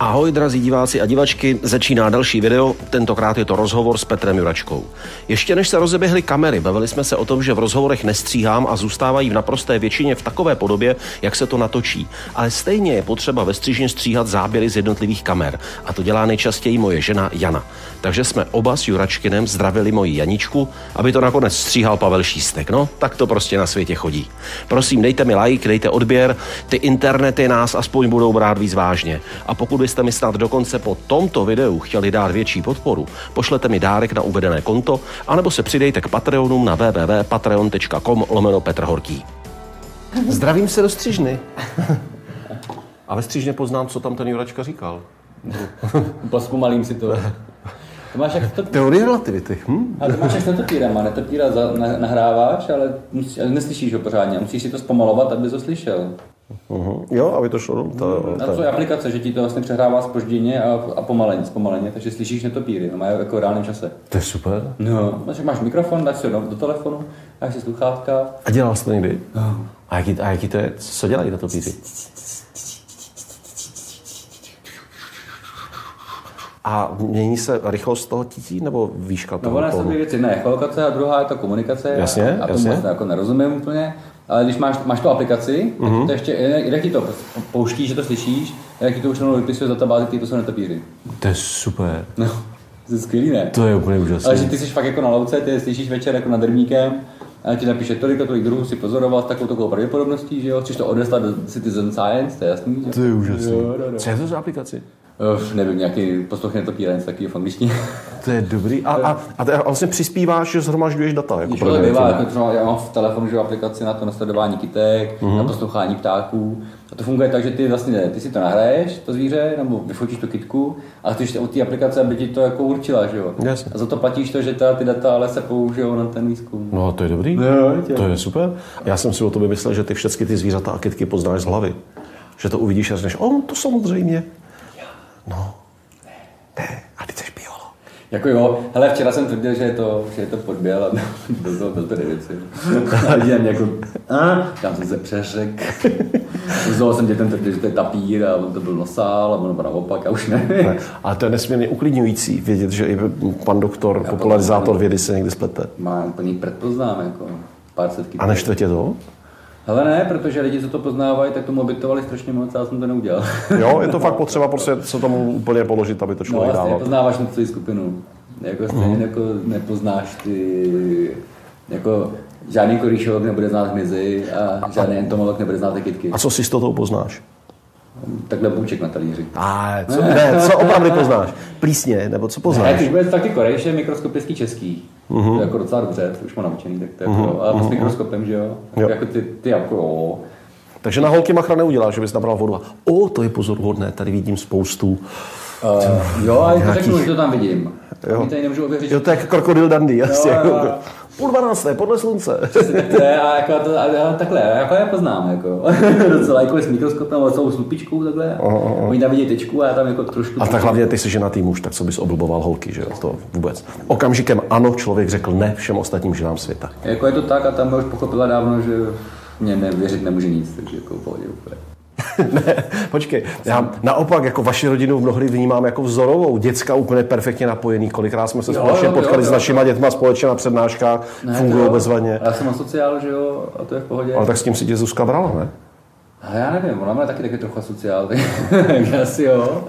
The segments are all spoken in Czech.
Ahoj, drazí diváci a divačky, začíná další video, tentokrát je to rozhovor s Petrem Juračkou. Ještě než se rozeběhly kamery, bavili jsme se o tom, že v rozhovorech nestříhám a zůstávají v naprosté většině v takové podobě, jak se to natočí. Ale stejně je potřeba ve střížně stříhat záběry z jednotlivých kamer. A to dělá nejčastěji moje žena Jana. Takže jsme oba s Juračkinem zdravili moji Janičku, aby to nakonec stříhal Pavel Šístek. No, tak to prostě na světě chodí. Prosím, dejte mi like, dejte odběr, ty internety nás aspoň budou brát víc vážně. A pokud byste mi snad dokonce po tomto videu chtěli dát větší podporu, pošlete mi dárek na uvedené konto, anebo se přidejte k Patreonům na www.patreon.com lomeno Petr Horký. Zdravím se do střižny. A ve střižně poznám, co tam ten Juračka říkal. Pospomalím si to. To máš jak to... Teorie relativity. Hm? A to máš jak s netopírama. Netopíra za, na, nahráváš, ale musí, ale neslyšíš ho pořádně. Musíš si to zpomalovat, aby to slyšel. Uh-huh. Jo, aby to šlo. To, A to je aplikace, že ti to vlastně přehrává spožděně a, a pomaleně, zpomaleně, takže slyšíš netopíry, no, mají jako v reálném čase. to je super. No, takže máš mikrofon, dáš si ho do, telefonu, dáš si sluchátka. A dělal jsi to někdy? A jaký, a jaký to je? Co dělají na to píři? A mění se rychlost toho títí nebo výška No, toho ona jsou dvě věci, jedna je echolokace a druhá je ta komunikace. Jasně, a, a jasně. tomu jako nerozumím úplně. Ale když máš, máš tu aplikaci, Mhm. uh-huh. to ještě, jak ti to pouští, že to slyšíš, a jak ti to už vypisuje z databázy, ty to jsou netopíry. To je super. No, to je skvělý, ne? To je úplně úžasné. Ale že ty jsi fakt jako na louce, ty slyšíš večer jako nad rybníkem, a ti napíše tolik a tolik druhů si pozoroval s takovou takovou pravděpodobností, že jo? Chceš to odeslat do Citizen Science, to je jasný, že? To je úžasné. Jo, jo, jo. Co je to za aplikaci? Uf, nevím, nějaký poslouch netopíra, něco takového v angličtině. To je dobrý. A, a, a, a vlastně přispíváš, že zhromažďuješ data. Jako Když to bývá, jako třeba já mám v telefonu že jo, aplikaci na to nasledování kytek, Mhm. mm-hmm. na poslouchání ptáků. A to funguje tak, že ty vlastně ty si to nahraješ, to zvíře, nebo vyfotíš tu kytku, a chceš od té aplikace, aby ti to jako určila, že jo. Jasně. A za to platíš to, že ta, ty data ale se použijou na ten výzkum. No, to je dobrý. Jo, tě. To je super. Já jsem si o tobě myslel, že ty všechny ty zvířata a kytky poznáš z hlavy. Že to uvidíš a řekneš, o, to samozřejmě. No. Ne, a ty jsi biolog. Jako jo, hele, včera jsem tvrdil, že je to, že je to podběl a byl to, byl to devici. A mě jako, a, tam jsem se přeřek. Znovu jsem dětem tvrdil, že to je tapír a on to byl nosál a ono naopak a už ne. Ne, ale to je nesmírně uklidňující vědět, že i pan doktor, popularizátor vědy se někdy splete. Má úplný předpoznám, jako pár setky. A neštve tě to? Hele ne, protože lidi, co to poznávají, tak tomu obytovali strašně moc a já jsem to neudělal. Jo, je to fakt potřeba prostě se tomu úplně položit, aby to No, člověk vlastně dával. poznáváš na celou skupinu. Jako stejně Mhm. jako nepoznáš ty, jako žádný korýšolog nebude znát hmyzy a žádný entomolog nebude znát ty kytky. A co si s toho poznáš? Takhle bůček na talíři. A co, ne, co opravdu poznáš? Plísně, nebo co Ne, poznáš? ty vůbec tak ty korejše mikroskopický český. Mhm. Uh-huh. To je jako docela dobře, to už mám naučený, tak to je uh-huh. a s mikroskopem, že jo? Jo. Jako ty, ty jako jo. Takže na holky machra neuděláš, že bys nabral vodu a o, to je pozoruhodné, tady vidím spoustu. Uh, jo, ale to Nějakých- řeknu, že to tam vidím. Jo. Tady nemůžu ověřit, Jo, to je jak krokodil dandy, jasně. Jo, jo, jo. Půl dvanácté, podle slunce. tak to je, a jako, to, a, a takhle, jako já poznám, jako. Docela jako s mikroskopem, ale celou slupičkou takhle. Oni tam vidí tečku a já tam jako trošku... A tak hlavně ty jsi ženatý muž, tak co bys oblboval holky, že jo? To vůbec. Okamžikem ano, člověk řekl ne všem ostatním ženám světa. Jako je to tak a tam už pochopila dávno, že mě nevěřit nemůže nic, takže jako v pohodě úplně. ne, počkej, já naopak jako vaši rodinu mnohdy vnímám jako vzorovou. Děcka úplně perfektně napojený. Kolikrát jsme se Jo, společně jo, jo, potkali jo. s našima dětma společně na přednáškách, fungují bezvadně. Já jsem asociál, že jo, a to je v pohodě. Ale tak s tím si tě Zuzka brala, ne? A já nevím, ona má taky taky trochu sociál, takže asi jo.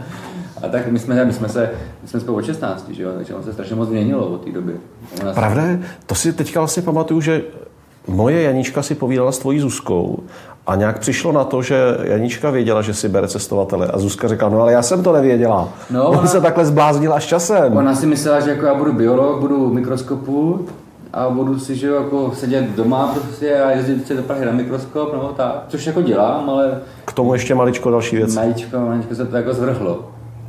A tak my jsme, my jsme se, my jsme spolu od 16, že jo, takže on se strašně moc změnilo od té doby. Ona Pravda to si teďka vlastně pamatuju, že moje Janička si povídala s tvojí Zuzkou a nějak přišlo na to, že Janička věděla, že si bere cestovatele a Zuzka řekla, no ale já jsem to nevěděla. No, No, On ona- se takhle zbláznil až časem. Ona si myslela, že jako já budu biolog, budu v mikroskopu a budu si že jako sedět doma prostě a jezdit si do Prahy na mikroskop, nebo tak, což jako dělám, ale K tomu ještě maličko další věc. maličko, maličko se to jako zvrhlo.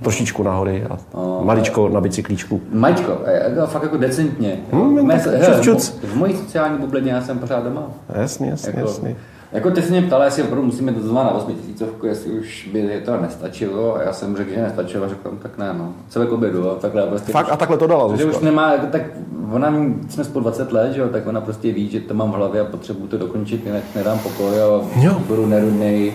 Trošičku nahory a No, maličko na bicyklíčku. Maličko, a jako fakt jako decentně. Hmm, V mé- tak hele, čuc, čuc. V mojí sociální bublině já jsem pořád doma. Jasně, jasně, Jako, jasně. Jako ty se mě ptala, jestli opravdu musíme to znamená na 8 tisícovku, jestli už by to nestačilo a já jsem řekl, že nestačilo a řekl, tak ne, no. K obědu a takhle a prostě. Fakt a takhle to dala Že už nemá, jako tak ona, jsme spolu 20 let, že jo, tak ona prostě ví, že to mám v hlavě a potřebuju to dokončit, jinak nedám pokoj a Jo. budu nerudnej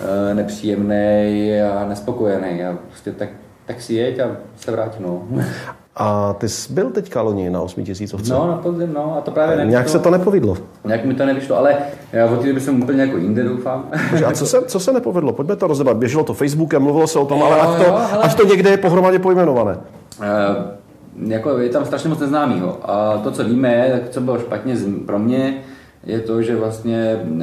uh, nepříjemný a nespokojený. A prostě tak, tak si jeď a se vrátí. No. A ty jsi byl teďka loni na 8000 No, na podzim, no. A to právě nevyšlo. Nějak se to nepovedlo. Nějak mi to nevyšlo, ale já od té doby jsem úplně jako jinde, doufám. A co se, co se nepovedlo? Pojďme to rozebrat. Běželo to Facebookem, mluvilo se o tom, ale Jo, ať to, jo, hele. ať to někde je pohromadě pojmenované. Uh, jako je tam strašně moc neznámýho. A to, co víme, co bylo špatně pro mě, je to, že vlastně uh,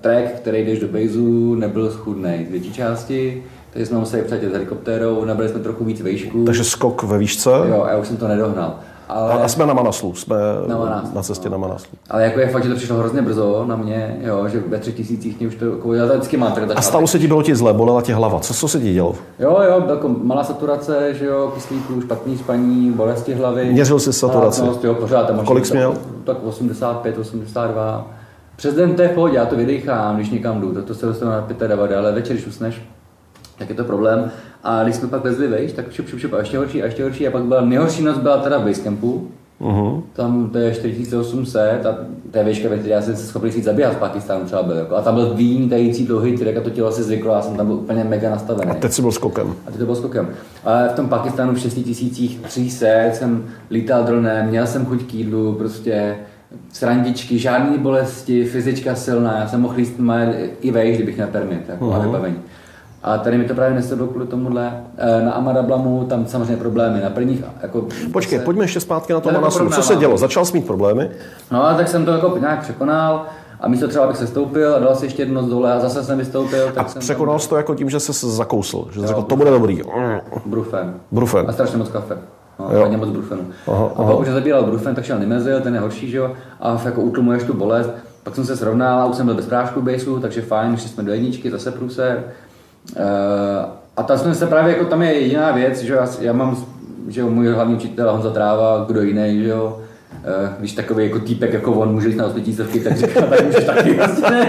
track, který jdeš do bejzu, nebyl schudný z větší části, takže jsme museli přetět s helikoptérou, nabili jsme trochu víc vejšku. Takže skok ve výšce. Jo, a já už jsem to nedohnal. Ale... A, a jsme na Manaslu, jsme Na Manaslu, na cestě na Manaslu. Ale jako je fakt, že to přišlo hrozně brzo na mě, jo, že ve třech tisících mě už to, jako, já to vždycky mám tak A stalo se ti, bylo ti zle, bolela tě hlava. Co, co se ti dělo? Jo, jo, jako malá saturace, že jo, kyslíků, špatný spaní, bolesti hlavy. Měřil jsi saturaci? Malátnost, jo, pořád tam Kolik jsi tak, měl? Tak 85, 82. Přes den to je v pohodě, já to vydechám, když někam jdu, tak to se dostanu na 95, ale večer, když usneš, tak je to problém. A když jsme pak vezli vejš, tak šup, šup, šup, a ještě horší, a ještě horší. A pak byla nejhorší noc byla teda v Basecampu, Uh-huh. tam to je 4800 a to je výška, ve které já jsem se schopný jít zabíhat v Pakistánu třeba byl. Jako. A tam byl vynikající dlouhý trek a to tělo si zvyklo, já jsem tam byl úplně mega nastavený. Teď jsi byl skokem. A teď to bylo skokem. Ale v tom Pakistánu v 6300 jsem lítal dronem, měl jsem chuť k jídlu, prostě srandičky, žádný bolesti, fyzička silná, já jsem mohl jíst i vejš, kdybych měl permit, jako uh-huh. a vybavení. A tady mi to právě nesedlo kvůli tomuhle. E, Na Amadablamu tam samozřejmě problémy. Na prvních, jako... Počkej, se- pojďme ještě zpátky na to Ne, to Manaslu. Co se dělo? Začal jsi mít problémy? No a tak jsem to jako nějak překonal a místo třeba bych se stoupil a dal si ještě jednu noc dole a zase jsem vystoupil. Tak A jsem překonal jsi to jako tím, že jsi zakousl. Že jsi řekl, to bude dobrý. tam brufen. Brufen. A strašně moc kafe. No, Jo. hodně moc brufenu. Aha, a pak už zabíral brufen, tak šel nimezil, ten je horší, že jo, a jako utlumuješ tu bolest. Pak jsem se srovnal a už jsem byl bez prášku baseu, takže fajn, šli jsme do jedničky, zase průser. Uh, a tam jsme se právě, jako tam je jediná věc, že já, já mám, že můj hlavní učitel Honza Tráva, kdo jiný, že jo, Uh, když takový jako týpek jako on může jít na osvětícovky, tak říká, tak můžeš taky vlastně.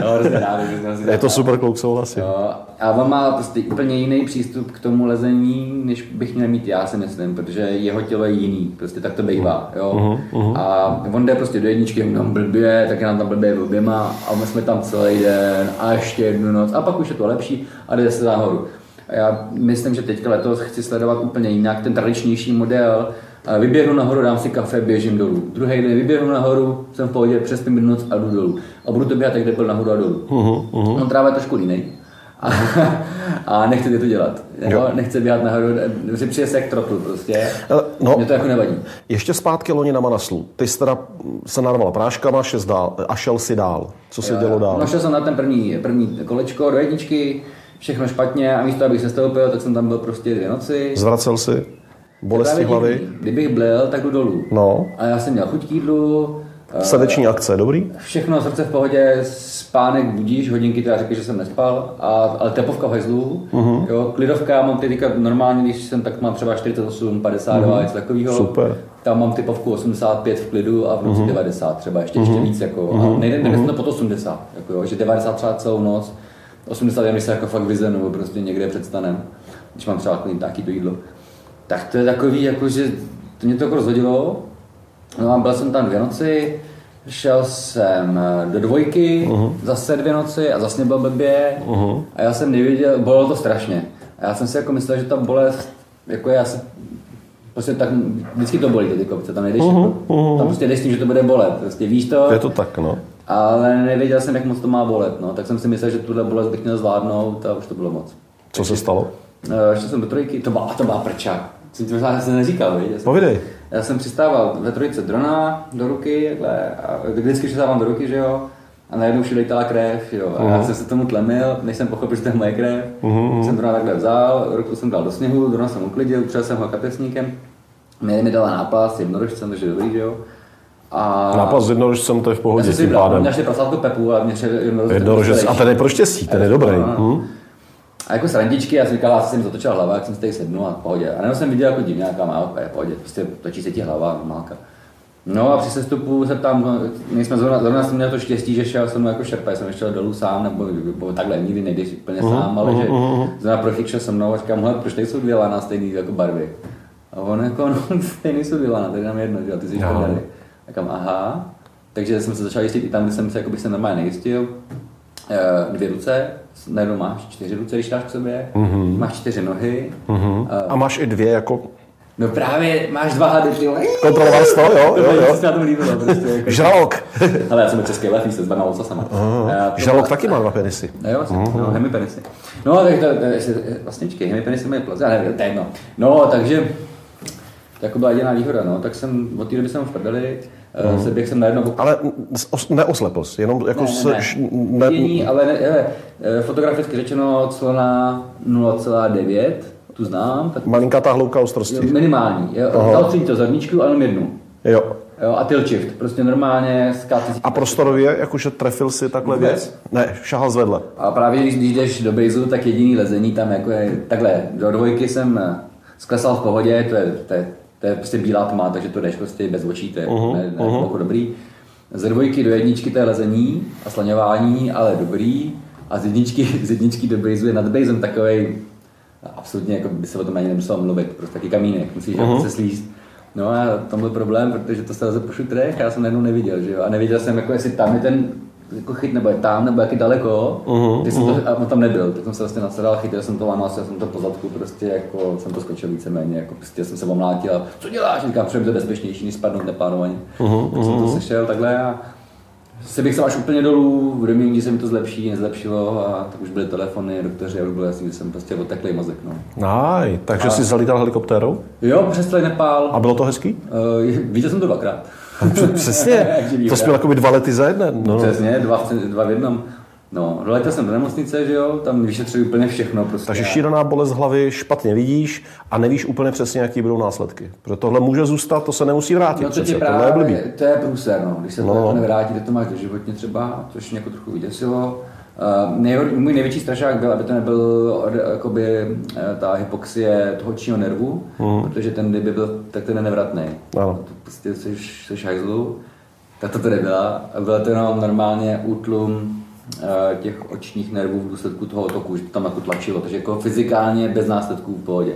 no, si Je to super klouk, souhlasím. Jo, a on má prostě úplně jiný přístup k tomu lezení, než bych měl mít já si myslím, protože jeho tělo je jiný, prostě tak to bývá, jo. A on jde prostě do jedničky, jenom blbě, tak nám tam blbě oběma a my jsme tam celý den a ještě jednu noc a pak už je to lepší a jde se nahoru. A já myslím, že teďka letos chci sledovat úplně jinak ten tradičnější model, Vyběhnu nahoru, dám si kafe, běžím dolů. Druhý den vyběhnu nahoru, jsem v pohodě, přespím minut a jdu dolů. A budu to běhat, jak byl nahoru a dolů. Uh-huh, uh-huh. On tráva je trošku jiný. A, a nechce to dělat. Jo? Nechce běhat nahoru, si přijde se jak trotl prostě. Ale, no. Mě to jako nevadí. Ještě zpátky loni na Manaslu. Ty jsi teda se narval práškama dál, a šel si dál. Co se dělo dál? No šel jsem na ten první, první kolečko do jedničky, všechno špatně a místo, abych se stoupil, tak jsem tam byl prostě dvě noci. Zvracel si? Bolesti hlavy? divný. Kdybych blil, tak jdu dolů. No. A já jsem měl chuť k jídlu, eh, Srdeční akce, dobrý? Všechno, srdce v pohodě, spánek budíš, hodinky teda řekl, že jsem nespal, a, ale tepovka v hajzlu, uh-huh. jo, klidovka, mám teďka normálně, když jsem, tak mám třeba 48, 52, uh-huh. něco takového. Super. Tam mám typovku 85 v klidu a v noci uh-huh. 90 třeba, ještě, ještě víc, jako, uh-huh. a nejde, nejde uh-huh. to pod 80, jako, jo, že 90 třeba celou noc, 80 je, když se jako fakt vyzenu, prostě někde předstanem, když mám třeba nějaký to jídlo. Tak to je takový, jako, že to mě to jako rozhodilo, No a byl jsem tam dvě noci, šel jsem do dvojky, uh-huh. zase dvě noci a zase byl blbě uh-huh. a já jsem nevěděl, bolelo to strašně. A já jsem si jako myslel, že ta bolest, jako já se, prostě tak, vždycky to bolí ty kopce, tam nejdeš, uh-huh. uh-huh. tam prostě jdeš s tím, že to bude bolet, prostě víš to, Je to tak, no. ale nevěděl jsem, jak moc to má bolet, no, tak jsem si myslel, že tuhle bolest bych měl zvládnout a už to bylo moc. Co se stalo? Uh, šel jsem do trojky, to byla, to byla prča. Jsem ti možná se neříkal, víš? Já jsem- Povídej. já jsem přistával ve trojice drona do ruky, takhle, a vždycky přistávám do ruky, že jo, a najednou všude lítala krev, jo, a já jsem se tomu tlemil, než jsem pochopil, že to je moje krev, uh-huh. jsem drona takhle vzal, ruku jsem dal do sněhu, drona jsem uklidil, upřel jsem ho kapesníkem, mě mi dala nápas jednorožcem, takže dobrý, že jo. A Nápas s jednorožcem, to je v já pohodě jsem s si pádem. měl ještě prasátko Pepu, ale mě jednorožec. A ten je pro štěstí, ten je dobrý. Hm? A jako srandičky, já jsem říkal, já jsem zatočil hlava, jak jsem si tady sednul a v pohodě. A najednou jsem viděl jako divňáka, má je v pohodě, prostě točí se ti hlava, normálka. No a při sestupu se tam, no, my jsme zrovna, zrovna jsem měl to štěstí, že šel jsem jako šerpa, jsem šel dolů sám, nebo, nebo takhle, nikdy nejdeš úplně sám, ale že zrovna profík šel se mnou a říkám, hele, proč tady jsou dvě lana stejný jako barvy? A on jako, no, stejný jsou dvě lana, tady nám jedno, že jo, ty jsi Jo. tady. Říkám, aha. Takže jsem se začal jistit i tam, kde jsem se, jako bych se normálně nejistil. Eh, Dvě ruce, najednou máš čtyři ruce, když dáš k sobě, mm-hmm. máš čtyři nohy. Mm-hmm. A, a máš i dvě jako No právě máš dva hady, ty Kontroloval jsi to, jo, jo, jo. To se na tom líbilo, prostě. Jako... Žralok. Ale já jsem český lefý se s dvěma ocasama. Uh, žralok taky má dva penisy. No jo, vlastně, uh-huh. no, hemipenisy. No, tak to, to, vlastně hemipenisy mají plaze, ale nevím, to je jedno. No, takže, to jako byla jediná výhoda, no, tak jsem, od té doby jsem v prdeli, Uh, se běh jsem najednou... Ale neoslepl jsi, jenom jako ne, ne, ne. ne... ale ne, je, fotograficky řečeno clona 0,9 tu znám. Tak... Malinká ta hloubka ostrosti. Minimální. Dal jsem to zadničku a jenom jednu. Jo. Jo, a tilt shift, prostě normálně skáci. A prostorově, jakože trefil si takhle Vůbec? věc? Ne, šahal zvedle. A právě když, když jdeš do bejzu, tak jediný lezení tam jako je, takhle, do dvojky jsem sklesal v pohodě, to je, to je, to je prostě bílá tma, takže to jdeš prostě bez očí, to je uh-huh, ne, ne, uh-huh. dobrý. Ze dvojky do jedničky to je lezení a slaňování, ale dobrý. A z jedničky, z jedničky do bejzu je nad bejzem takový absolutně jako by se o tom ani nemuselo mluvit, prostě taky kamínek, musíš uh-huh. se slíst. No a tam byl problém, protože to se leze po šutrech a já jsem najednou neviděl, že jo? A neviděl jsem, jako jestli tam je ten jako chyt, nebo je tam, nebo jak je daleko. Uh-huh, uh-huh. Jsem to, a on tam nebyl, tak jsem se vlastně nasadal, chytil jsem to, lámal jsem to po zadku, prostě jako jsem to skočil víceméně, jako prostě jsem se omlátil a co děláš? Říkám, že to bezpečnější, než spadnout neplánovaně. Uh-huh, tak jsem to sešel takhle a se bych se až úplně dolů, v domě, se mi to zlepší, nezlepšilo a tak už byly telefony, doktoři a už bylo jasný, že jsem prostě oteklý mozek. No. Aj, takže a... jsi zalítal helikoptérou? Jo, přes celý Nepál. A bylo to hezký? Uh, viděl jsem to dvakrát. Přesně, to jsme jako dva lety za jeden. No. Přesně, dva, dva v jednom. No, doletěl jsem do nemocnice, že jo, tam vyšetřují úplně všechno. Prostě. Takže šílená bolest hlavy, špatně vidíš a nevíš úplně přesně, jaký budou následky. Protože tohle může zůstat, to se nemusí vrátit. No to, přece, právě, je blbý. to je průser, no. Když se no. to nevrátí, tak to máš doživotně třeba, což mě jako trochu vyděsilo. Uh, nejhor, můj největší strašák byl, aby to nebyl jakoby, uh, ta hypoxie toho čího nervu, mm. protože ten kdyby byl, tak ten je nevratný. Ano. To prostě jsi, jsi hajzlu, tak to tady byla. Bylo to jenom normálně útlum Eh, těch očních nervů v důsledku toho toku, že to tam jako tlačilo, takže jako fyzikálně bez následků v pohodě.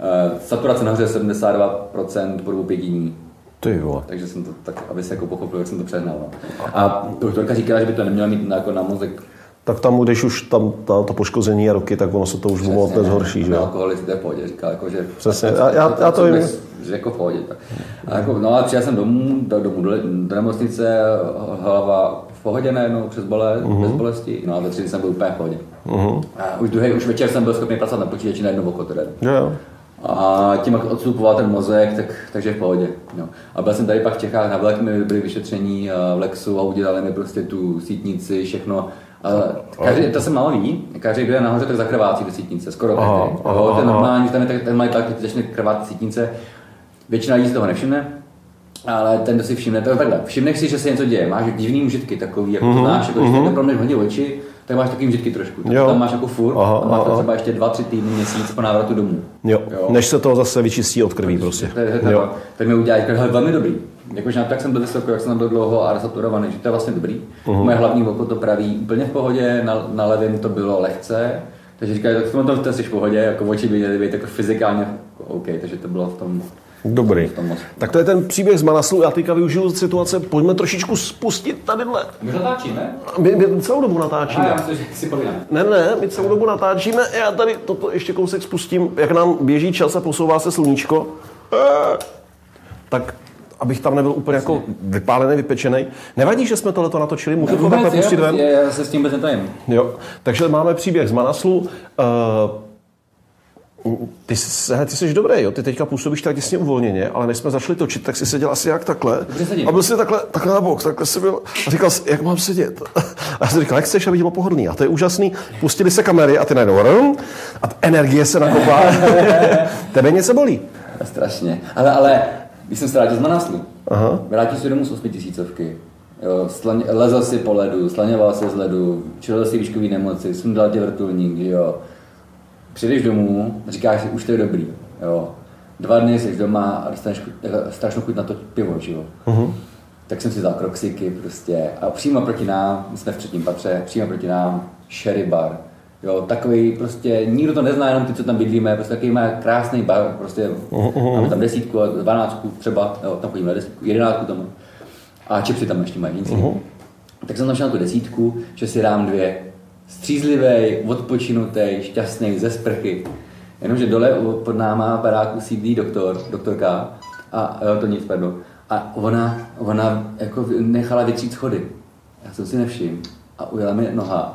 Eh, saturace nahoře 72% po dobu pěti dní. Ty vole. Takže jsem to tak, aby se jako pochopil, jak jsem to přehnal. No. A doktorka říkala, že by to nemělo mít na, jako na mozek tak tam, když už tam ta, to poškození je roky, tak ono se to už moc nezhorší. Že? Alkoholismus je v pohodě, říká, jako, že... Přesně, já, já, já to vím. Že jako v pohodě. Tak. A jako, no a přijel jsem domů, do, domů do, do nemocnice, hlava pohodě najednou přes bolest, uh-huh. bez bolesti. No a ve tři jsem byl úplně v pohodě. Uh-huh. A už druhý, už večer jsem byl schopný pracovat na počítači na jedno oko teda. Yeah. A tím, jak odstupoval ten mozek, tak, takže v pohodě. No. A byl jsem tady pak v Čechách, na vlek mi byli vyšetření v Lexu a udělali mi prostě tu sítnici, všechno. A každý, to se málo ví, každý, kdo je nahoře, tak zakrvácí do sítnice, skoro aha, každý. Aha, ten normální, ten, ten mají tak, když začne krvat sítnice, většina lidí z toho nevšimne, ale ten, kdo si všimne, to je takhle. Všimneš si, že se něco děje, máš divný užitky takový, jako mm-hmm. to znáš, jako mm-hmm. když mhm. hodně oči, tak máš takový užitky trošku. Tak jo. tam máš jako furt, aha, a máš aha. třeba ještě dva, tři týdny, měsíc po návratu domů. Jo. jo. Než se to zase vyčistí od krví prostě. Tak mi udělá, jako, velmi dobrý. Jakože jak jsem byl vysoko, jak jsem byl dlouho a resaturovaný, že to je vlastně dobrý. Uh-huh. Moje hlavní oko to praví úplně v pohodě, na, na levém to bylo lehce. Takže říkají, tak v tom to jsi v pohodě, jako oči by měly být jako fyzikálně OK, takže to bylo v tom Dobrý. Tak to je ten příběh z Manaslu. Já teďka využiju situace. Pojďme trošičku spustit tadyhle. My natáčíme? My, my celou dobu natáčíme. A, já myslím, že si. Ne, ne, my celou dobu natáčíme. Já tady toto ještě kousek spustím, jak nám běží čas a posouvá se sluníčko. Tak abych tam nebyl úplně jako vypálený, vypečený. Nevadí, že jsme tohleto natočili? Můžu to takhle pustit ven? Já se s tím vůbec Jo, takže máme příběh z Manaslu. Uh, ty, ty jsi dobrý, jo? ty teďka působíš tak těsně uvolněně, ale než jsme začali točit, tak jsi seděl asi jak takhle. A byl jsi takhle, takhle na bok, takhle jsi byl a říkal jsi, jak mám sedět. A já jsem říkal, jak chceš, aby bylo pohodlný. A to je úžasný. Pustili se kamery a ty najednou a energie se nakopá. Tebe něco bolí. Strašně. Ale, ale když jsem se vrátil z Manaslu, Aha. vrátil se domů z 8 tisícovky. Jo, slaň, lezl si po ledu, slaňoval se z ledu, čelil si výškový nemoci, sundal tě vrtulník, jo přijdeš domů, říkáš si, už to je dobrý, jo. Dva dny jsi doma a dostaneš strašnou chuť na to pivo, že jo. Uh-huh. Tak jsem si vzal kroxiky prostě a přímo proti nám, my jsme v třetím patře, přímo proti nám sherry bar. Jo, takový prostě, nikdo to nezná, jenom ty, co tam bydlíme, prostě takový má krásný bar, prostě uh-huh. máme tam desítku, dvanáctku třeba, jo, tam chodíme na desítku, jedenáctku tam. A čipsy tam ještě mají, nic uh-huh. Tak jsem našel na tu desítku, že si dám dvě střízlivý, odpočinutý, šťastný, ze sprchy. Jenomže dole pod náma baráku sídlí doktor, doktorka, a jo, to nic, pardon. A ona, ona jako nechala vytřít schody. Já jsem si nevšiml. A ujela mi noha.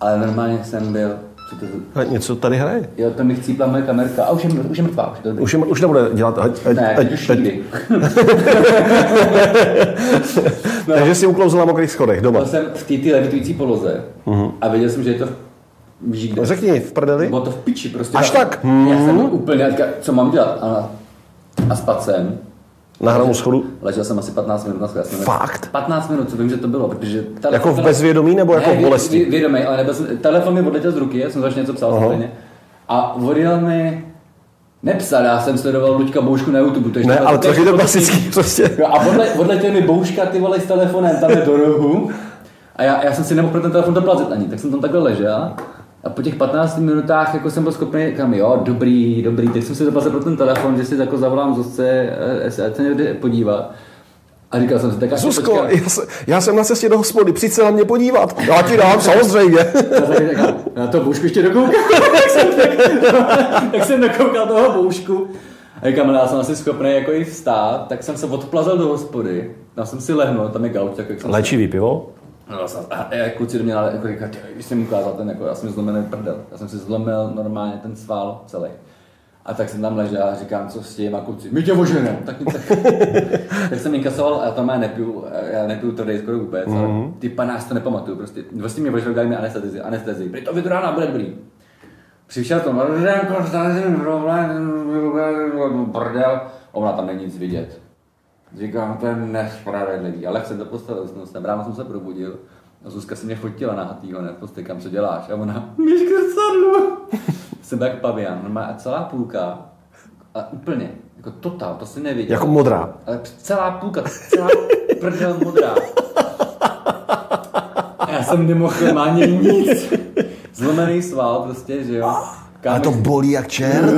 Ale normálně jsem byl, co to, A Něco tady hraje. jo, to mi chcípla moje kamerka. A už je, už je mrtvá, už je dobrý. Už, je, už nebude dělat. Ať, ať, Ne, ať, už ať, nikdy. takže si uklouzl na mokrých schodech doma. Byl jsem v té levitující poloze a viděl jsem, že je to víš kde? Řekni, v prdeli. Bylo to v piči prostě. Až tak? Já jsem byl úplně, co mám dělat? A, a spad jsem. Na hranu schodu. Ležel jsem asi 15 minut na jsem- Fakt? 15 minut, co vím, že to bylo, protože... telefon Jako v bezvědomí nebo jako ne, v bolesti? vě- Vědomý, ale nebyl jsem, telefon mi odletěl z ruky, já jsem začal něco psal samozřejmě. A odjel mi, nepsal, já jsem sledoval Luďka Boušku na YouTube. Takže Ne, ale to je to klasický prostě. Jo, a odle, odletěl mi bouška ty vole s telefonem tam je do rohu. A já, já jsem si nemohl pro ten telefon doplazit ani, tak jsem tam takhle ležel. A po těch 15 minutách jako jsem byl schopný, kam jo, dobrý, dobrý, teď jsem si doplazil pro ten telefon, že si jako zavolám Zuzce, eh, se ať se někde podívat. A říkal jsem si, tak Zuzko, počkám. já, se, já jsem na cestě do hospody, přijď se na mě podívat. Já ti dám, samozřejmě. Já na to boušku ještě dokoukal. tak, jsem, tak, tak jsem dokoukal toho boušku. A říkám, ale já jsem asi schopný jako i vstát, tak jsem se odplazil do hospody. Tam jsem si lehnul, tam je gauč, tak jak jsem Léčivý pivo? No, a, a kluci do mě ale jako říkali, "Ty, když jsem mu ukázal ten, jako, já jsem zlomený prdel. Já jsem si zlomil normálně ten sval celý. A tak jsem tam ležel a říkám, co s tím a kluci, my tě oženem. Tak, tak, tak jsem inkasoval, a já tam já nepiju, já nepiju tvrdý skoro vůbec, mm-hmm. ale ty si to nepamatuju, prostě. Vlastně mě ožrali, dali mi anestezii, anestezii. Prý to rána bude dobrý. Přišel to, brdel, ona tam není nic vidět. Říkám, to je nespravedlivý, ale jsem to postavil, jsem se, ráno jsem se probudil a Zuzka si mě fotila na hatýho, ne, prostě kam, co děláš? A ona, míš zrcadlo. jsem jak pavian, a celá půlka, a úplně, jako totál, to si neviděl. Jako modrá. Ale celá půlka, celá prdel modrá. A já jsem nemohl normálně nic. Zlomený sval prostě, že jo. Ale to bolí jak čert.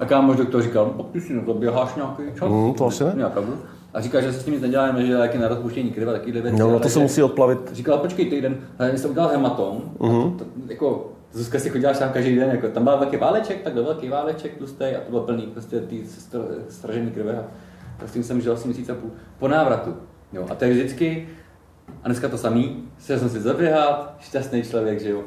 A kámoš doktor říkal, no, ty si na to běháš nějaký čas. Mm, to asi ne. Pravdu. A říká, že se s tím nic nedělá, jenom že léky na rozpuštění krve, takovýhle věci. No, no to se musí odplavit. Říkala, počkej týden, ale jsem udělal hematom, uh-huh. to, jako, Zuzka si chodila tam každý den, jako, tam byl velký váleček, tak byl velký váleček tlustý a to byl plný prostě str- stražený krve a tak s tím jsem žil asi měsíc a půl po návratu. Jo, a to je vždycky, a dneska to samý, chtěl jsem si zaběhat, šťastný člověk, že jo.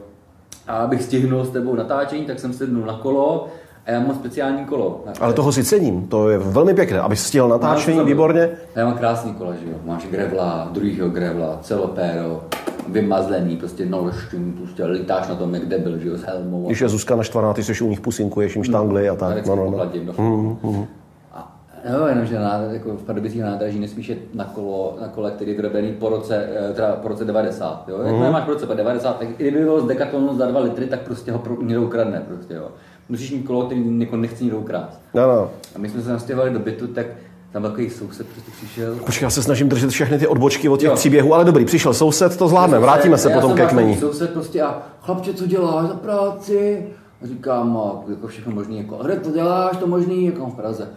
A abych stihnul s tebou natáčení, tak jsem sednul na kolo a já mám speciální kolo. Ale toho si cením, to je velmi pěkné. Abys stihl natáčení, výborně. Já mám krásný kola, že jo. Máš grevla, druhýho grevla, celopéro, vymazlený, prostě noroštěný, prostě lítáš na tom jak debil, že jo, s helmou. Když je Zuzka naštvaná, ty jsi u nich pusinkuješ jim štangly a tak. No, no, no. mm, A jo, jenomže na, jako v Pardubicích nádraží nesmíš jet na, kolo, na kole, který je vyrobený po roce, eh, teda po roce 90. Jo? Jak nemáš po roce 90, tak i kdyby bylo z Decathlonu za 2 litry, tak prostě ho pro, někdo ukradne. Prostě, jo. Musíš mít kolo, který jako nechce někdo ukrást. No, no. A my jsme se nastěhovali do bytu, tak tam takový soused prostě přišel. Počkej, já se snažím držet všechny ty odbočky od těch Jo. příběhů, ale dobrý, přišel soused, to zvládne, vrátíme se potom ke váš kmení. Soused prostě a chlapče, co děláš za práci? A říkám, a jako všechno možný, jako, a kde to děláš, to možný, jako v Praze.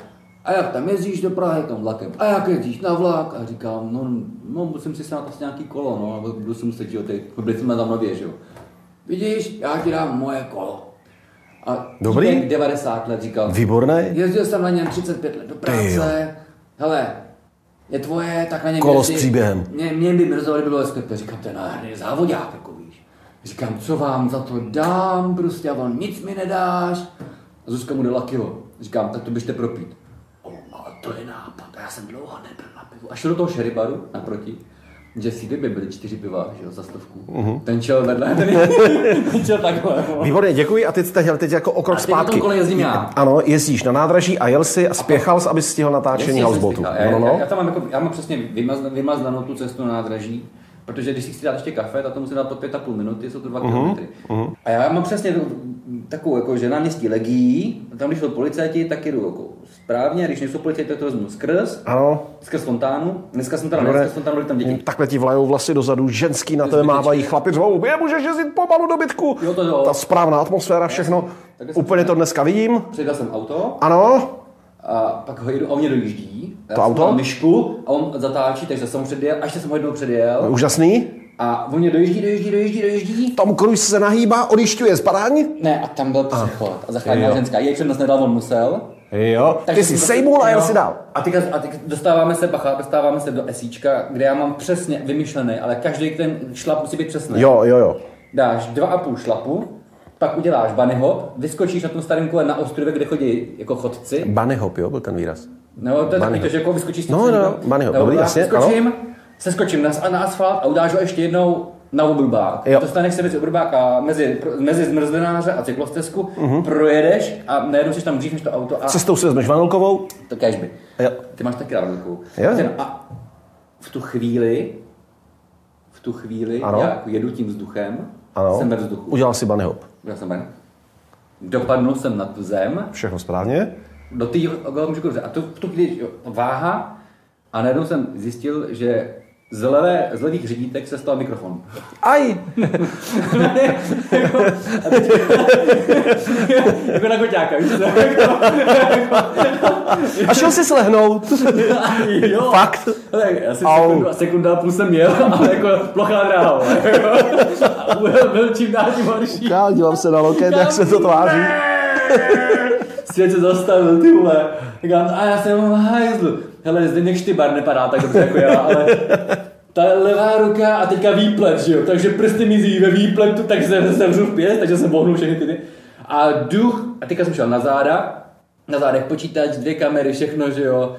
A jak tam jezdíš do Prahy, tam vlakem? A jak jezdíš na vlak? A říkám, no, no musím si snad asi nějaký kolo, no, nebo budu si muset, jo, ty, byli jsme tam nově, že jo. Vidíš, já ti dám moje kolo. A Dobrý. týpek 90 let říkal, Výborný. jezdil jsem na něm 35 let do práce, hele, je tvoje, tak na něm Kolo s jezdí. příběhem. Mě, mě by mrzelo, kdyby bylo sklepé. Říkám, to je nádherný závodák, jako víš. Říkám, co vám za to dám, prostě, a on nic mi nedáš. A Zuzka mu dala kilo. Říkám, tak to běžte propít. O, ale to je nápad, a já jsem dlouho nebyl na pivu. A šel do toho šeribaru naproti, že si kdyby byly čtyři piva, že jo, za stovku. Mhm. Ten čel vedle, ten, ten čel takhle. no. Výborně, děkuji. A teď, teď, teď jako o krok A zpátky. kole jezdím já. Ano, jezdíš na nádraží a jel si a spěchal jsi, abys stihl natáčení houseboatu. Já, No, no, já, já, tam mám, jako, já mám přesně vymazn, vymaznanou tu cestu na nádraží, protože když si chci dát ještě kafe, tak to musím dát po pět a půl minuty, jsou to dva Mhm, kilometry. A já mám přesně takovou, jako, že na městí legí, tam když jsou policajti, tak jedu jako správně, když nejsou policajti, tak to vezmu skrz, Ano, skrz fontánu. Dneska jsem teda skrz fontánu byly tam děti. takhle ti vlajou vlasy dozadu, ženský na tebe mávají, chlapi řvou, je, můžeš jezdit pomalu do bytku. Jo, to jo. Ta správná atmosféra, všechno. Takhle jsem Úplně to dneska vidím. Přidal jsem auto Ano, a pak ho jedu a on mě dojíždí. Já To auto? myšku a on zatáčí, takže jsem ho předjel, až jsem ho jednou předjel. úžasný. A oni dojíždí, dojíždí, dojíždí, dojíždí. Tom Cruise se nahýbá, odjišťuje zbraň. Ne, a tam byl přechod. A zachránila ženská. Jej přednost nedal, on musel. Jo, ty Takže si jsem- sejmul a jel si dál. A teďka, a teďka dostáváme se, bacha, dostáváme se do esíčka, kde já mám přesně vymyšlený, ale každý ten šlap musí být přesný. Jo, jo, jo. Dáš dva a půl šlapu, pak uděláš bunny hop, vyskočíš na tom starém kole na ostrově, kde chodí jako chodci. Bunny hop, jo, byl ten výraz. No, to je Bunny takový to, že jako vyskočíš z No, no, celého. bunny hop, No, dobrý, já jasně, Skočím, se skočím na, na asfalt a udáš ho ještě jednou na oblbák. Jo. Dostaneš se mezi a mezi, mezi zmrzlináře a cyklostezku, Mhm. projedeš a najednou jsi tam dřív než to auto a Cestou si vezmeš vanilkovou. to kežby. Jo. Ty máš taky rád. Jo. A v tu chvíli, v tu chvíli, Ano. já jako jedu tím vzduchem, Ano. jsem ve vzduchu. Udělal si bunny hop. Já jsem ven. Dopadnul jsem na tu zem, Všechno správně. do té dobře. A to v tu chvíli váha a najednou jsem zjistil, že z, levé, z levých řídítek se stal mikrofon. Aj! jako na koťáka, víš co? A šel si slehnout. jo. Fakt? Ale asi Au. sekunda a půl jsem jel, ale jako plochá dráha. Byl, byl čím dál tím horší. Já dívám se na loket, jak se to tváří. Svět se zastavil, ty vole. Říkám, a já jsem v hajzlu. Hele, Zdeněk Štybar nepadá tak dobře jako já, ale ta levá ruka a teďka výplet, že jo? Takže prsty mizí ve výpletu, takže jsem sevřu v pěst, takže jsem vohnul všechny ty. ty. A duch, a teďka jsem šel na záda, na zádech počítač, dvě kamery, všechno, že jo?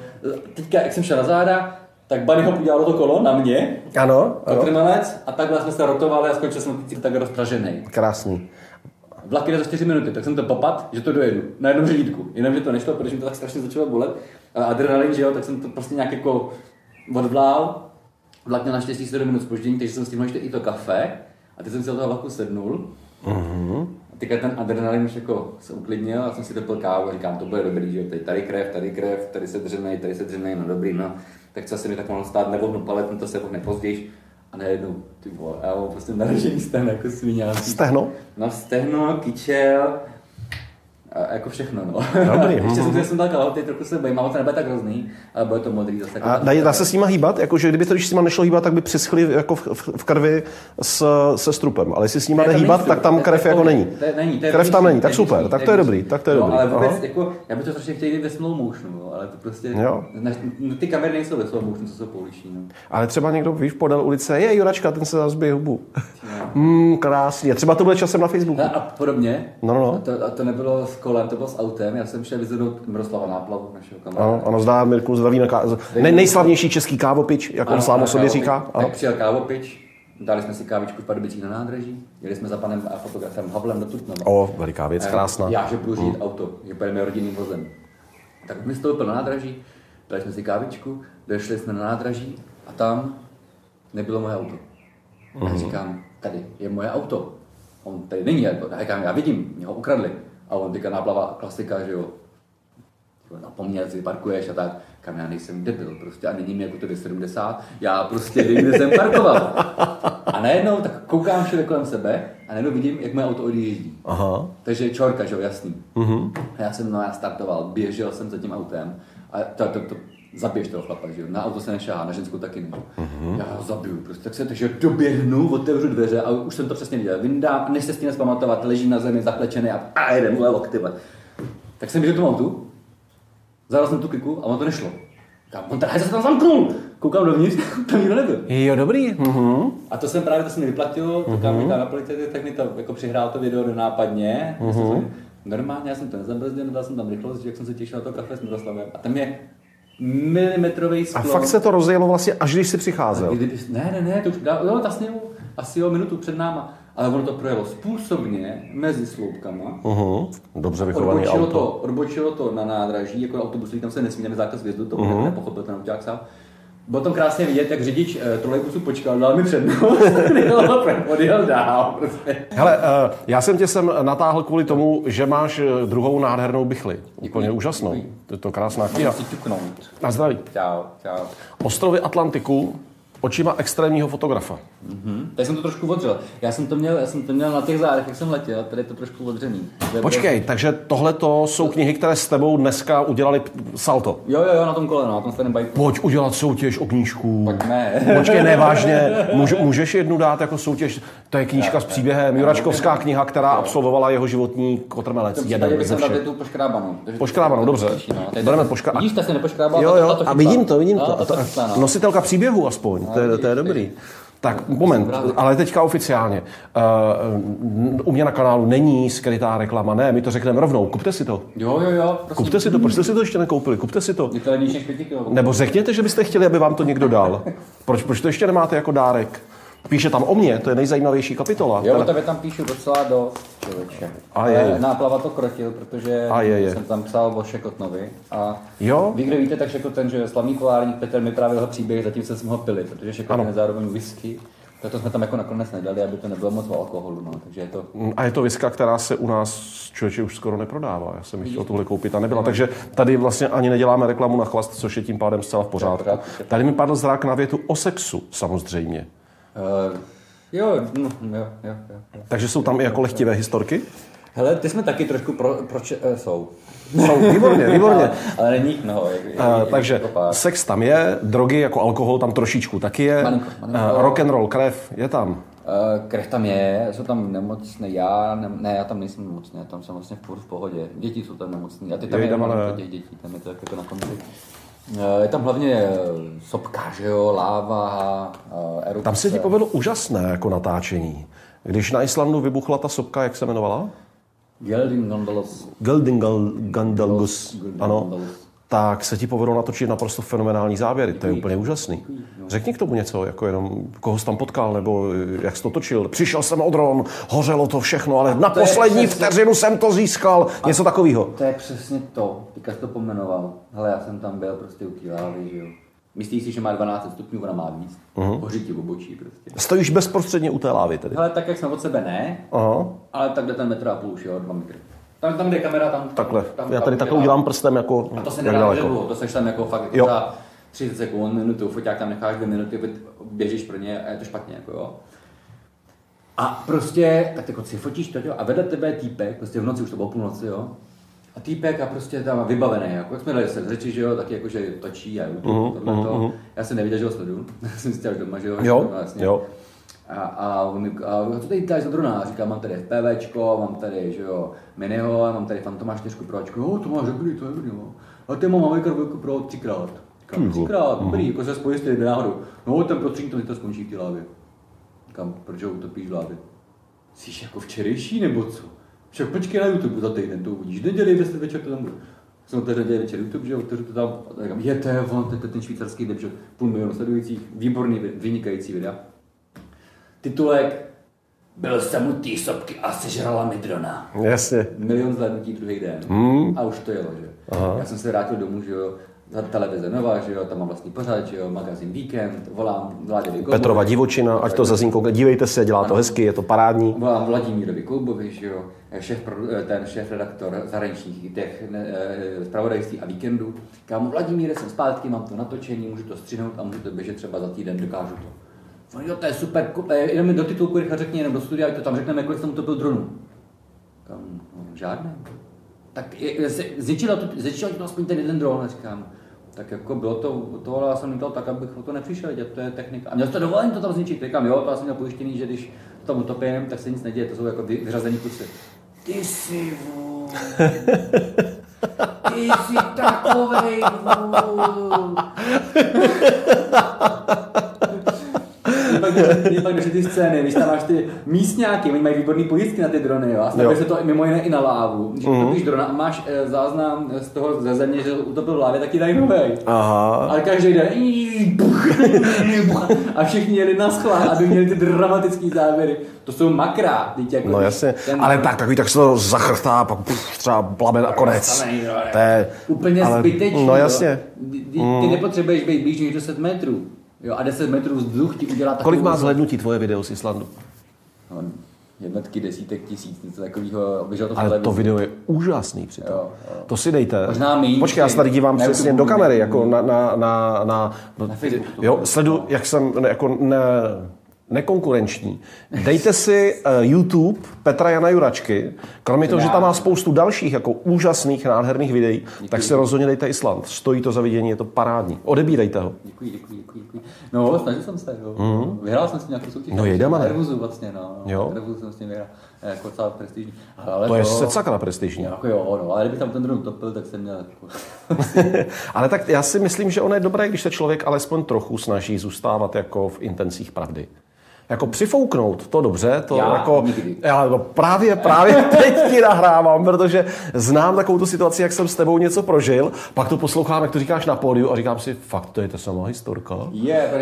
Teďka, jak jsem šel na záda, tak Bunny Hop udělal to kolo na mě, Ano, ano. kotrmelec, a takhle jsme se rotovali a skončil jsem tak rozpražený. Krásný. Vlak jde za 4 minuty, tak jsem to popad, že to dojedu na jednom řídítku. Jenomže to nešlo, protože mi to tak strašně začalo bolet. A adrenalin, že jo, tak jsem to prostě nějak jako odvlál. Vlak měl naštěstí 7 minut spoždění, takže jsem stihl ještě i to kafe. A teď jsem si do toho vlaku sednul. A teďka ten adrenalin už jako se uklidnil a jsem si dopil kávu a říkám, to bude dobrý, že jo, tady, tady krev, tady krev, tady se dřenej, tady se dřenej, no dobrý, no. Tak co se mi tak mohlo stát, nevohnu palet, to se vohne později. A najednou, ty vole, já mám prostě naražený stem jako svině. Stehno? No stehno, kyčel, a jako všechno, no. Dobrý, Ještě jsem, že jsem dal kalhoty, trochu se bojím, ale to nebude tak hrozný, ale bude to modrý zase. Jako A dá, dá se s nima hýbat? Jakože kdyby to, když s nima nešlo hýbat, tak by přischly jako v, v, v krvi s, se strupem. Ale jestli s nima jde hýbat, tak tam krev jako není. Krev tam není, tak super, tak to je dobrý, tak to je no, dobrý. ale vůbec, jako, já bych to strašně chtěl ve slow motionu, no, ale to prostě, no, ty kamery nejsou ve slow motionu, co jsou pouliční, no. Ale třeba někdo, víš, podél ulice, je Juračka, ten se zazbije hubu. Hmm, krásně. Třeba to bude časem na Facebooku. A, podobně. No, no, no. A to, to nebylo kolem, to bylo s autem. Já jsem šel vyzvednout Miroslava Náplavu, našeho kamaráda. Ano, ano, zdá Mirku, zdraví na ká... ne, nejslavnější český kávopič, jak on sám o sobě kávopič. říká. Ano. Tak přijel kávopič, dali jsme si kávičku v Pardubicích na nádraží, jeli jsme za panem a fotografem Havlem do Tutnova. O, veliká věc, krásná. Já, že budu řídit auto, že pojedeme rodinným vozem. Tak mi stoupil na nádraží, dali jsme si kávičku, došli jsme na nádraží a tam nebylo moje auto. Mhm. Já říkám, tady je moje auto. On tady není, já říkám, já vidím, mě ho ukradli. A on teďka náplava klasika, že jo, napomněl si, parkuješ a tak. Kam já nejsem debil, prostě a není mi jako to 70, já prostě vím, kde jsem parkoval. A najednou tak koukám všude kolem sebe a najednou vidím, jak moje auto odjíždí. Aha. Takže čorka, že jo, jasný. Mhm. A já jsem no, já startoval, běžel jsem za tím autem a to, to, to zabiješ toho chlapa, že jo. Na auto se nešáhá, na ženskou taky ne. Mhm. Já ho zabiju, prostě tak se takže doběhnu, otevřu dveře a už jsem to přesně viděl. Vyndám, než se s tím nespamatovat, ležím na zemi zaklečený a, a jedem, vole, lokty, vole. Tak jsem běžel k tomu autu, zadal jsem tu kliku a on to nešlo. Říkám, on tady se tam zamknul. Koukám dovnitř, tam nikdo nebyl. Jo, dobrý. Mhm. A to jsem právě, to se mi vyplatilo, to kam mi na policii, tak mi to jako přihrál to video do nápadně. Uh-huh. Normálně, já jsem to nezabrzdil, dal jsem tam rychlost, že jak jsem se těšil na to kafe s Miroslavem. A tam je milimetrový A sklo. fakt se to rozjelo vlastně, až když jsi přicházel. Kdyby, ne, ne, ne, to už dá, jo, vlastně jo, asi o minutu před náma. Ale ono to projelo způsobně mezi sloupkama. Uh-huh. Dobře vychovaný Odbočilo auto. to, odbočilo to na nádraží, jako autobus, tam se nesmí, tam zákaz vjezdu, to uh-huh. nepochopil ten auták sám. Bylo tam krásně vidět, jak řidič eh, trolejbusu počkal, dal mi přednost, odjel, dál. Prostě. Hele, uh, já jsem tě sem natáhl kvůli tomu, že máš eh, druhou nádhernou bychli. Úplně úžasnou. To je to krásná kniha. Na zdraví. Čau, čau. Ostrovy Atlantiku očima extrémního fotografa. Mhm. Tady jsem to trošku odřel. Já jsem to měl, já jsem to měl na těch zádech, jak jsem letěl, tady je to trošku odřený. Počkej, takže tohle to jsou knihy, které s tebou dneska udělali salto. Jo, jo, jo, na tom kole, no, na tom stejném bajku. Pojď udělat soutěž o knížku. Pak ne. Počkej, ne, vážně. Může, můžeš jednu dát jako soutěž? To je knížka s příběhem. Juračkovská kniha, která absolvovala jeho životní kotrmelec. Jeden ze všech. tu poškrábanou. Poškrábanou, dobře. No, Bereme Vidíš, ta se nepoškrábá, Jo, jo, to a vidím to, vidím No, to. to chytla, no. Nositelka příběhu aspoň, to je, to je dobrý. Tak, moment, ale teďka oficiálně. Uh, u mě na kanálu není skrytá reklama, ne, my to řekneme rovnou. Kupte si to. Jo, jo, jo, prosím. Kupte si to, proč jste si to ještě nekoupili? Kupte si to. Je to levnější než 5 kilo. Nebo řekněte, že byste chtěli, aby vám to někdo dal. Proč, proč to ještě nemáte jako dárek? Píše tam o mně, to je nejzajímavější kapitola. Jo, o tebe tam píšu docela dost, člověče. A je, je. Náplava to krotil, protože A je, je. jsem tam psal o Šekotnovi. A Jo? vy, kdo víte, tak Šekoten, že slavný polárník Petr mi právě jeho příběh, zatím jsem ho pili, protože Šekoten je zároveň whisky. To jsme tam jako nakonec nedali, aby to nebylo moc o alkoholu, no. takže je to... A je to viska, která se u nás člověče už skoro neprodává. Já jsem ji chtěl tohle koupit a nebyla. Takže tady vlastně ani neděláme reklamu na chlast, což je tím pádem zcela v pořádku. Tady mi padl zrák na větu o sexu, samozřejmě. Uh, jo, no, jo, jo, jo. Takže jsou tam i jako lehtivé historky? Hele, ty jsme taky trošku pro, proč uh, jsou. Jsou, výborně, výborně. ale, není jich mnoho. Uh, takže jako sex tam je, drogy jako alkohol tam trošičku taky je, Malinko, malinko. Uh, rock and roll, krev je tam. Uh, krev tam je, jsou tam nemocné, já, ne, ne, já tam nejsem nemocný, já tam jsem vlastně furt v pohodě. Děti jsou tam nemocné, a ty tam Jo, je jdem, ale... těch dětí, tam je to jako na konci. Uh, je tam hlavně eh, sopka, že jo, láva, uh, erupce. Tam se ti povedlo úžasné jako natáčení. Když na Islandu vybuchla ta sopka, jak se jmenovala? Geldin Gondolos. Geldingal Gandalgus, ano. Tak se ti povedlo natočit naprosto fenomenální záběry. To je úplně úžasný. Řekni k tomu něco, jako jenom koho jsi tam potkal, nebo eh, jak jsi to točil. Přišel jsem o dron, hořelo to všechno, ale na poslední přesně- vteřinu jsem to získal. Něco takového. To je přesně to, teďka jsi to pomenoval. Hele, já jsem tam byl prostě u že jo. Myslíš si, že má 12 stupňů, ona má víc. Uh-huh. Hoří ti obočí prostě. Stojíš bezprostředně u té lávy tedy. Hele, tak jak jsme od sebe ne, Aha, ale tak jde ten metr a půl jo, dva metry. Tam, tam jde kamera, tam... takhle. Tam, Já tady takhle udělám prstem jako A to se nedá daleko. dlouho, to seš tam jako fakt Jo. jo. 30 sekund, minutu, foťák tam necháš dvě minuty, běžíš pro ně a je to špatně, jako jo. A prostě, tak jako si fotíš to, jo, a vedle tebe je týpek, prostě v noci, už to bylo půlnoci, jo. A týpek a prostě tam vybavený, jako jak jsme dali se řeči, že jo, taky jako, že točí a YouTube, uh-huh, tohle to. Já jsem neviděl, že ho sleduju, jsem si doma, že jo. Jo, jasně. jo. A, a, on mi, a co tady děláš za drona? A říkám, mám tady FPVčko, mám tady, že jo, Miniho, mám tady Fantoma 4 Pročko, jo, to máš dobrý, to je dobrý, jo. A ty mám Mavic Pro Pro třikrát. Říkám, třikrát, dobrý, jako se spojí s tím náhodou. No, ten prostřední to mi to skončí v té lávě. Říkám, proč ho utopíš v lávě? Jsi jako včerejší nebo co? Však počkej na YouTube za týden, to uvidíš. Neděli 10 večer to tam bude. Jsem otevřel neděli večer YouTube, že jo, otevřu to tam, a říkám, je to je on, to je ten švýcarský debšot, půl milionu sledujících, výborný, vynikající videa. Titulek Byl jsem u té sopky a sežrala mi drona. Jasně. Milion zhlédnutí druhý den. Hmm. A už to jelo, že? Aha. Já jsem se vrátil domů, že jo, za televize nová, že jo, tam mám vlastní pořad, že jo, magazín Víkend, volám Vláděvi Koubovi. Petrova divočina, ať to zazní koukne. Dívejte se, dělá to hezky, je to parádní. Volám Vladimírovi Koubovi, že jo, šéf, ten šéf redaktor zahraničních těch eh, zpravodajství a víkendů. Kámo, Vladimíre, jsem zpátky, mám to natočení, můžu to střihnout a můžu to běžet třeba za týden, dokážu to. No jo, to je super, eh, jenom mi do titulku rychle řekni, jenom do studia, ať to tam řekneme, kolik jsem utopil dronu. Kam, no, žádné. Tak je, se- zničilo to, zničilo to aspoň ten jeden dron, říkám. Tak jako bylo to, to ale já jsem lítal tak, abych o to nepřišel, že to je technika. A měl to dovolení to tam zničit, říkám, jo, to já jsem měl pojištěný, že když to tam utopím, tak se nic neděje, to jsou jako vy, vyřazení kusy. Ty jsi vůl. Ty jsi takovej vůl. mě pak ty scény, když tam máš ty místňáky, oni mají výborný pojistky na ty drony, jo, a Jo. stavuje se to mimo jiné i na lávu. Když mm-hmm. utopíš drona a máš e, záznam z toho ze země, že utopil v lávě, tak ti dají novej. Aha. Ale každý den a všichni jeli na schvál, aby měli ty dramatické záběry. To jsou makra, teď jako No jasně, ten- ale tak takový tak se to zachrtá, pak třeba plamen a konec. To je, Úplně ale- zbytečný. No jasně. Ty, ty, ty nepotřebuješ být blíž než 10 metrů. Jo, a 10 metrů vzduch ti udělá takovou... Kolik má zhlednutí tvoje video z Islandu? No, jednotky, desítek tisíc, něco takového. Běželo to Ale to video je úžasný přitom. Jo, jo. To si dejte. Možná méně, Počkej, já se tady dívám na přesně do kamery, ne- jako na, na, na, na, Na Facebooku to jo, sledu, jak jsem, ne, jako ne, nekonkurenční. Dejte si uh, YouTube Petra Jana Juračky, kromě toho, že tam má spoustu dalších jako úžasných, nádherných videí, tak si rozhodně dejte Island. Stojí to za vidění, je to parádní. Odebírejte ho. Děkuji, děkuji, děkuji, děkuji. No, snažil jsem se, jo. Mm. Vyhrál jsem si nějakou soutěž. No, jejda, mane. Revuzu vlastně, no. Jo. Revuzu jsem s tím vyhrál. Jako docela prestižní. Ale To je se sakra prestižní. Jako jo, no, ale kdyby tam ten dron topil, tak jsem měl jako... Ale tak já si myslím, že ono je dobré, když se člověk alespoň trochu snaží zůstávat jako v intencích pravdy. Jako přifouknout, to dobře, to Já jako... nikdy. Já no právě, právě teď ti nahrávám, protože znám takovou tu situaci, jak jsem s tebou něco prožil, pak to poslouchám, jak to říkáš na pódiu a říkám si, fakt, to je ta samá historka.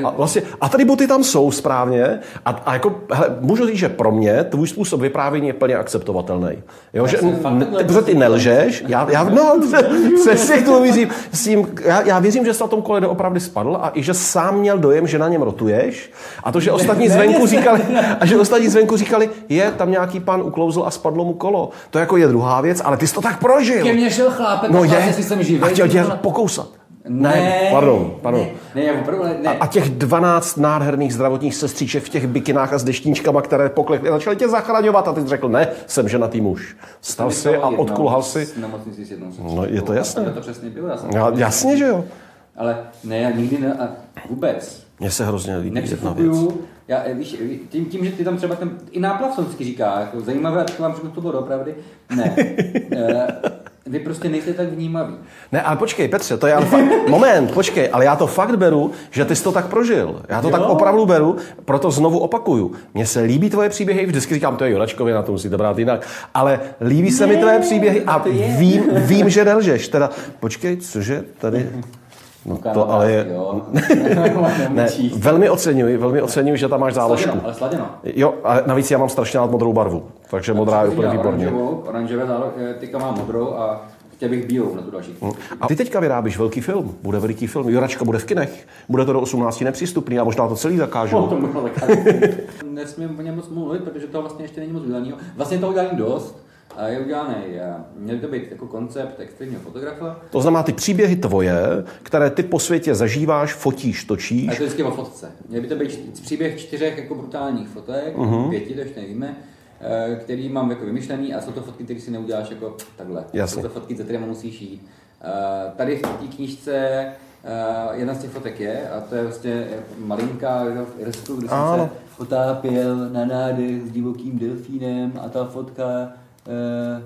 A, vlastně, a tady boty tam jsou správně a, a jako, hele, můžu říct, že pro mě tvůj způsob vyprávění je plně akceptovatelný. Jo, že, jsem fakt n- takhle protože ty nelžeš, já, já, no, přesně k tomu věřím. S tím, já, já věřím, že jsi na tom kole doopravdy spadl a i že sám měl dojem, že na něm rotuješ a to, že ostatní zvenku říkali, a že ostatní zvenku říkali, je, tam nějaký pan uklouzl a spadlo mu kolo. To jako je druhá věc, ale ty jsi to tak prožil. Ke mně šel chlápek, No a je, se, jestli jsem živý. a chtěl tě pokousat. Ne, pardon, pardon. Ne, ne, opravdu ne. ne. A těch 12 nádherných zdravotních sestříček v těch bikinách a s deštníčkama, které poklekly, začaly tě zachraňovat a ty jsi řekl, ne, jsem ženatý muž. Stal si a odkulhal si. No, je to jasné. To přesně bylo. Já jsem Já, jasně, že jo. Ale ne, já nikdy ne, a vůbec. Mně se hrozně líbí jedna věc. Já, eh, víš, tím, tím, že ty tam třeba ten, i náplav vždycky říká, jako zajímavé, a tak vám řeknu, to bylo opravdy. Ne. Eh, Vy prostě nejste tak vnímaví. Ne, ale počkej, Petře, to je ale fakt... Moment, počkej, ale já to fakt beru, že ty jsi to tak prožil. Já to Jo. tak opravdu beru, proto znovu opakuju. Mně se líbí tvoje příběhy, vždycky říkám, to je Juračkovi, na to musíte brát jinak. Ale líbí se mi tvoje příběhy a to vím, vím, že nelžeš. Teda, počkej, cože tady... No to ale je... Jo. Ne, velmi oceňuji, velmi oceňuji, že tam máš záložku. Sladěno, ale sladěno. Jo, a navíc já mám strašně rád modrou barvu, takže modrá je úplně výborně. Oranžovou, oranžové zálo, eh, teďka mám modrou a chtěl bych bílou na tu další. A ty teďka vyrábíš velký film, bude veliký film. Juračka bude v kinech, bude to do 18 nepřístupný a možná to celý zakážou. to možná tak. Nesmím o něm moc mluvit, protože to vlastně ještě není moc udělaného. Vlastně to udělaný dost. A je udělaný, měl by to být jako koncept extrémního fotografa. To znamená ty příběhy tvoje, které ty po světě zažíváš, fotíš, A točíš. je to vždycky o fotce. Měl by to být příběh čtyřech jako brutálních fotek, uh-huh. pěti, to ještě nevíme, eh, který mám jako vymyšlený a jsou to fotky, které si neuděláš jako takhle. Jasně. Jsou to fotky, za kterými musíš jít. Eh, Tady v té knížce eh, jedna z těch fotek je, a to je vlastně malinká že, v Irsku, kde jsem se potápěl na nádech s divokým delfínem a ta fotka Uh,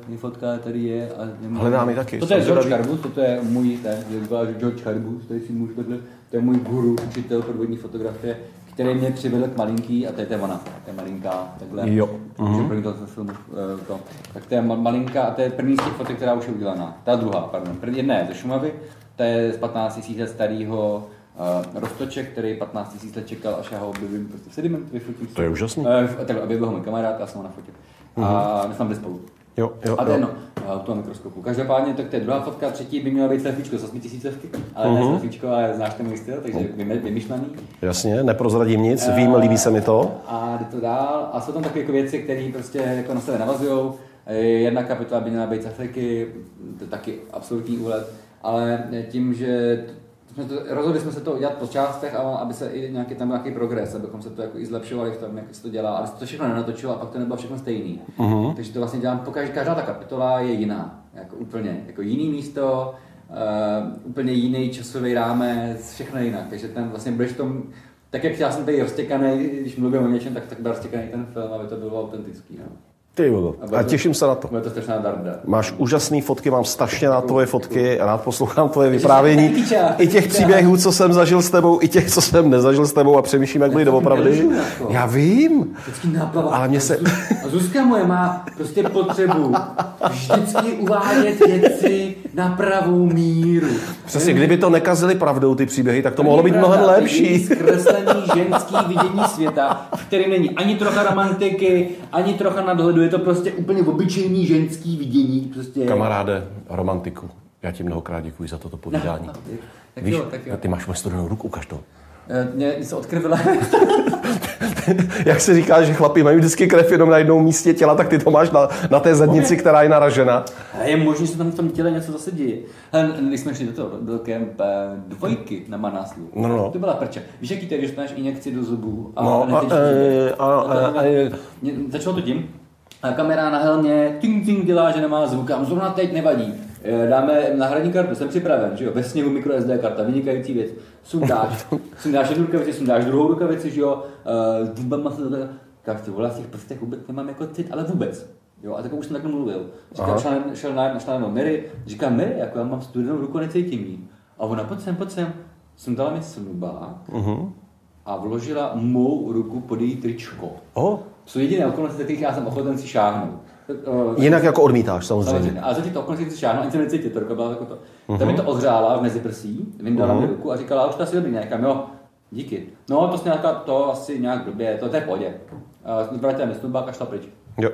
je fotka tady je a nemůžu- Hledám ji taky, Toto je George. Harbus, toto je můj, ten, říká, že George Harbus, tady si můžu takhle, to je můj guru, učitel podvodní fotografie, který mě přivedl k malinký, a to je ta ona, to je malinká, takhle. Jo. První to filmu, eh, to. Tak to je ma- malinká, a to je první z těch fotek, která už je udělaná. Ta druhá, pardon. První jedna je ze Šumavy, ta je z 15 000 let starého uh, roztoče, který 15 000 let čekal, až já ho objevím prostě v sediment, vyfotím. To je úžasný. Uh, tak objevil ho můj kamarád, já jsem ho nafotil. A my jsme byli spolu. Jo, jo, A to je jedno, a u toho mikroskopu. Každopádně tak to je druhá fotka, třetí by měla být selfiečko s 8000 ale ne selfiečko, ale znáš ten můj styl, takže vymy- vymyšlený. Jasně, neprozradím nic, vím, líbí se mi to. A jde to dál a jsou tam takové jako věci, které prostě jako na sebe navazují. Jedna kapitola by měla být z Afriky, to je taky absolutní úlet, ale tím, že jsme to, rozhodli jsme se to udělat po částech, aby se i nějaký, tam byl nějaký progres, abychom se to jako i zlepšovali v tom, jak se to dělá, aby se to všechno nenatočilo a pak to nebylo všechno stejný. Uh-huh. Takže to vlastně dělám, po každá, každá ta kapitola je jiná, jako úplně, jako jiný místo, uh, úplně jiný časový rámec, všechno jinak, takže ten vlastně budeš v tom, tak jak já jsem tady roztěkaný, když mluvím o něčem, tak, tak byl roztěkaný ten film, aby to bylo autentický. No. Ty jo, a těším se na to. Bude to strašná darda. Máš úžasné fotky, mám strašně rád tvoje fotky, rád poslouchám tvoje vyprávění. I těch příběhů, co jsem zažil s tebou, i těch, co jsem nezažil s tebou a přemýšlím, jak byly doopravdy. Já vím. Ale mně se- A Zuzka moje má prostě potřebu vždycky uvádět věci na pravou míru. Přesně, kdyby to nekazili pravdou ty příběhy, tak to mohlo být mnohem lepší. Zkreslený ženský vidění světa, v kterém není ani trocha romantiky, ani trocha nadhledu, je to prostě úplně obyčejný ženský vidění. Prostě. Kamaráde, romantiku, já ti mnohokrát děkuji za toto povídání. Tak Víš, jo, tak jo. ty máš moje studenou ruku, ukaž to. Eh, Mě něco odkrvila. Jak se říká, že chlapi mají vždycky krev jenom na jednom místě těla, tak ty to máš na, na té zadnici, která je naražena. A je možné, že tam v tom těle něco zase děje. Když jsme šli do toho, do kemp eh, dvojky na Manáslu, No, no. to byla prča. Víš, jaký to je, když máš injekci do zubů a No, a, neteč e, a, a, a, Mě- Začalo to tím, a kamera na helmě ting ting dělá, že nemá zvuk, a zrovna teď nevadí. Eh, Dáme náhradní kartu, jsem připraven, že jo, bez sněhu micro SD karta, vynikající věc. Sundáš, sundáš jednu rukavici, sundáš druhou rukavici, že jo, eh, zubama se to tak ty vole, v těch prstech vůbec nemám jako cit, ale vůbec. Jo, a tak už jsem takhle mluvil. Říkám, šel, šel na, šel na Mary, říkám, Mary, jako já mám studenou ruku, necítím jí. A ona, pojď sem, pojď sem. Sundala mi snubák Mhm. a vložila mou ruku pod její tričko. o, Jsou jediné okolnosti, ze kterých já jsem ochoten si šáhnout. Jinak jako odmítáš, samozřejmě. Samozřejmě. Ale za těchto okolností si šáhnu, ani se necítit, to byla jako to. Uh-huh. Ta mi to ohřála v meziprsí, vyndala uh-huh. mi ruku a říkala, už to asi dobrý? Říkám, jo, díky. No, to, nějaká, to asi nějak blbě, to, to je v pohodě. Uh, vrátila mi snubák a šla pryč. Jo.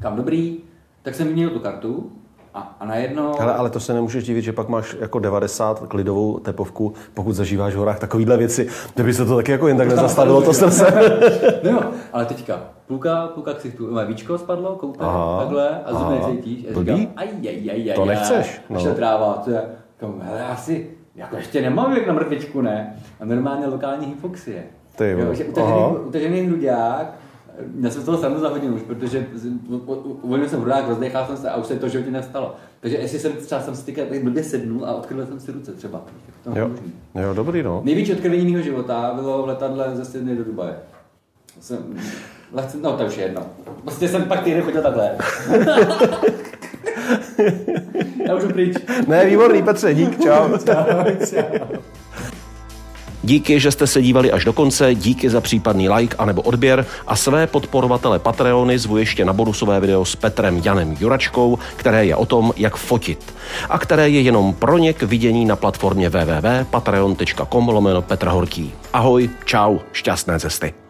Kam dobrý, tak jsem vyměnil tu kartu a, a najednou... Hele, ale to se nemůžeš divit, že pak máš jako 90 klidovou tepovku, pokud zažíváš v horách takovýhle věci. Kdyby se to taky jako jen tak nezastavilo to srdce. No jo, ale teďka, půlka, půlka ksichtu, moje víčko spadlo, koupe, Aha, takhle, a zuby necítíš. A říkám, aj, aj, aj, aj, To nechceš, no. šel tráva, to je, říkám, hele, já si, jako ještě nemám věk na mrtvičku, ne? A normálně lokální hypoxie. Ty jo, že utažený, utažený hruďák, já jsem z toho srandu za hodinu už, protože uvolnil jsem hrudák, rozdechal jsem se a už se to životě nestalo. Takže jestli jsem třeba jsem si tak blbě sednul a odkrvil jsem si ruce třeba. To Jo. možný. jo, dobrý no. Největší odkrvení mého života bylo v letadle ze Sydney do Dubaje. Jsem, lehce, no to už je jedno. Prostě jsem pak týden chodil takhle. Já už pryč. Ne, výborný Petře, dík, čau. Díky, že jste se dívali až do konce, díky za případný like anebo odběr a své podporovatele Patreony zvu ještě na bonusové video s Petrem Janem Juračkou, které je o tom, jak fotit a které je jenom pro ně k vidění na platformě www.patreon.com lomeno Petr Horký. Ahoj, čau, šťastné cesty.